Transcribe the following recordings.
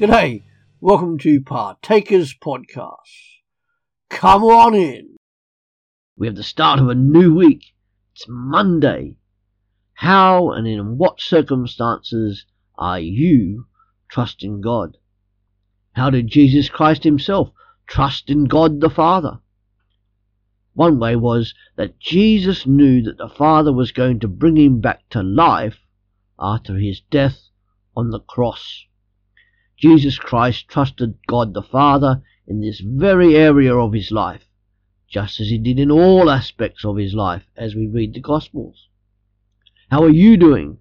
G'day, welcome to Partakers Podcast. Come on in. We have the start of a new week. It's Monday. How and in what circumstances are you trusting God? How did Jesus Christ himself trust in God the Father? One way was that Jesus knew that the Father was going to bring him back to life after his death on the cross. Jesus Christ trusted God the Father in this very area of his life, just as he did in all aspects of his life as we read the Gospels. How are you doing?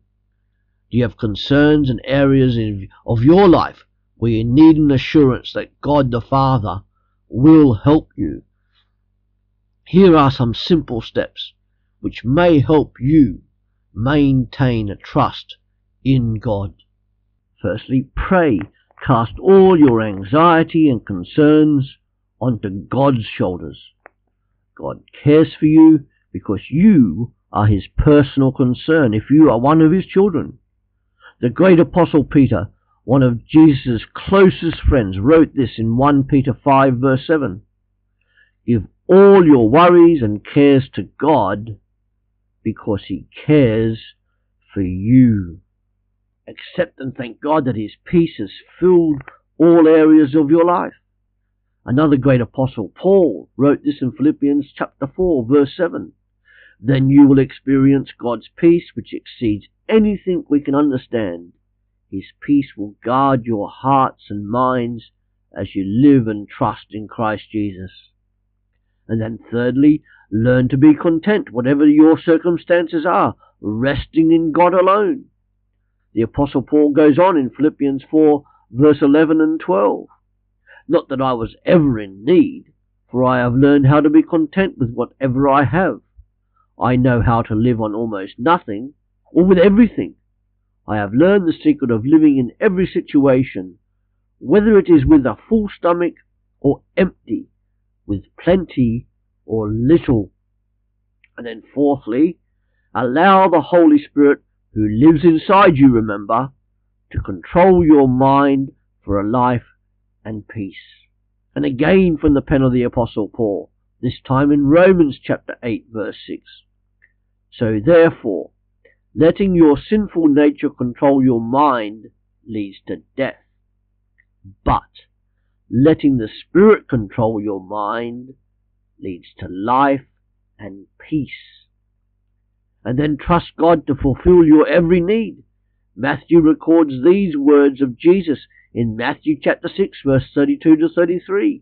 Do you have concerns and areas of your life where you need an assurance that God the Father will help you? Here are some simple steps which may help you maintain a trust in God. Firstly, pray Cast all your anxiety and concerns onto God's shoulders. God cares for you because you are his personal concern if you are one of his children. The great apostle Peter, one of Jesus' closest friends, wrote this in 1 Peter 5 verse 7. Give all your worries and cares to God because he cares for you accept and thank God that His peace has filled all areas of your life. Another great apostle, Paul, wrote this in Philippians chapter 4, verse 7. Then you will experience God's peace, which exceeds anything we can understand. His peace will guard your hearts and minds as you live and trust in Christ Jesus. And then thirdly, learn to be content, whatever your circumstances are, resting in God alone. The Apostle Paul goes on in Philippians 4, verse 11 and 12. Not that I was ever in need, for I have learned how to be content with whatever I have. I know how to live on almost nothing, or with everything. I have learned the secret of living in every situation, whether it is with a full stomach or empty, with plenty or little. And then fourthly, allow the Holy Spirit who lives inside you, remember, to control your mind for a life and peace. And again from the pen of the Apostle Paul, this time in Romans chapter 8, verse 6. So therefore, letting your sinful nature control your mind leads to death. But letting the Spirit control your mind leads to life and peace and then trust God to fulfill your every need. Matthew records these words of Jesus in Matthew chapter 6 verse 32 to 33.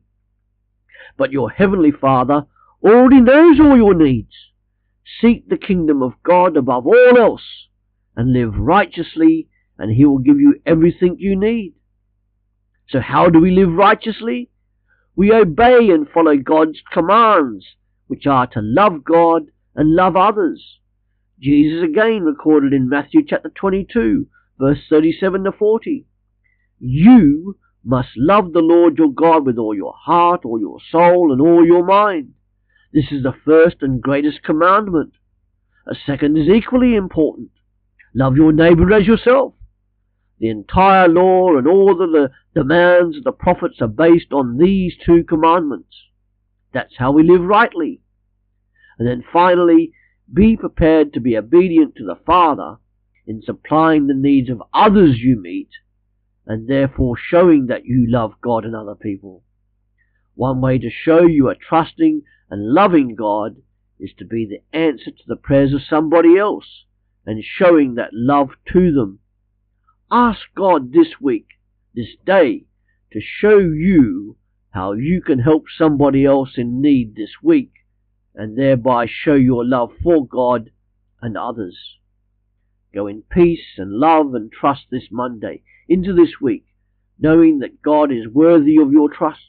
But your heavenly Father already knows all your needs. Seek the kingdom of God above all else and live righteously and he will give you everything you need. So how do we live righteously? We obey and follow God's commands, which are to love God and love others. Jesus again recorded in Matthew chapter 22, verse 37 to 40. You must love the Lord your God with all your heart, all your soul, and all your mind. This is the first and greatest commandment. A second is equally important. Love your neighbor as yourself. The entire law and all the demands of the prophets are based on these two commandments. That's how we live rightly. And then finally, be prepared to be obedient to the Father in supplying the needs of others you meet, and therefore showing that you love God and other people. One way to show you are trusting and loving God is to be the answer to the prayers of somebody else and showing that love to them. Ask God this week, this day, to show you how you can help somebody else in need this week and thereby show your love for God and others. Go in peace and love and trust this Monday into this week, knowing that God is worthy of your trust.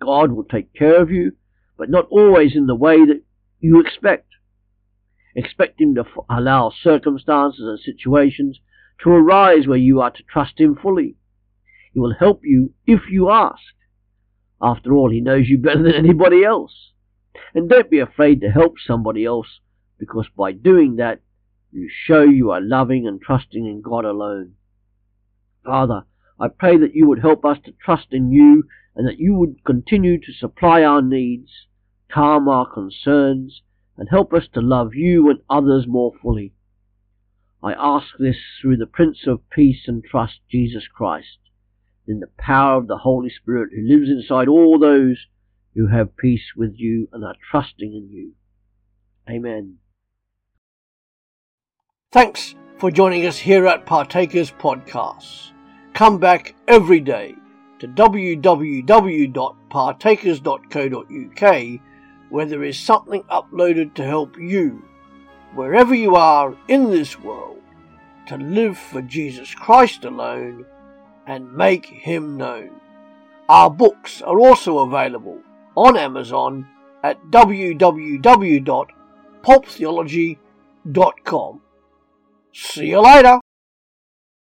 God will take care of you, but not always in the way that you expect. Expect Him to allow circumstances and situations to arise where you are to trust Him fully. He will help you if you ask. After all, He knows you better than anybody else. And don't be afraid to help somebody else, because by doing that, you show you are loving and trusting in God alone. Father, I pray that you would help us to trust in you and that you would continue to supply our needs, calm our concerns, and help us to love you and others more fully. I ask this through the Prince of Peace and Trust, Jesus Christ, in the power of the Holy Spirit who lives inside all those who have peace with you and are trusting in you. Amen. Thanks for joining us here at Partakers Podcasts. Come back every day to www.partakers.co.uk where there is something uploaded to help you, wherever you are in this world, to live for Jesus Christ alone and make Him known. Our books are also available on Amazon at www.pulptheology.com. See you later.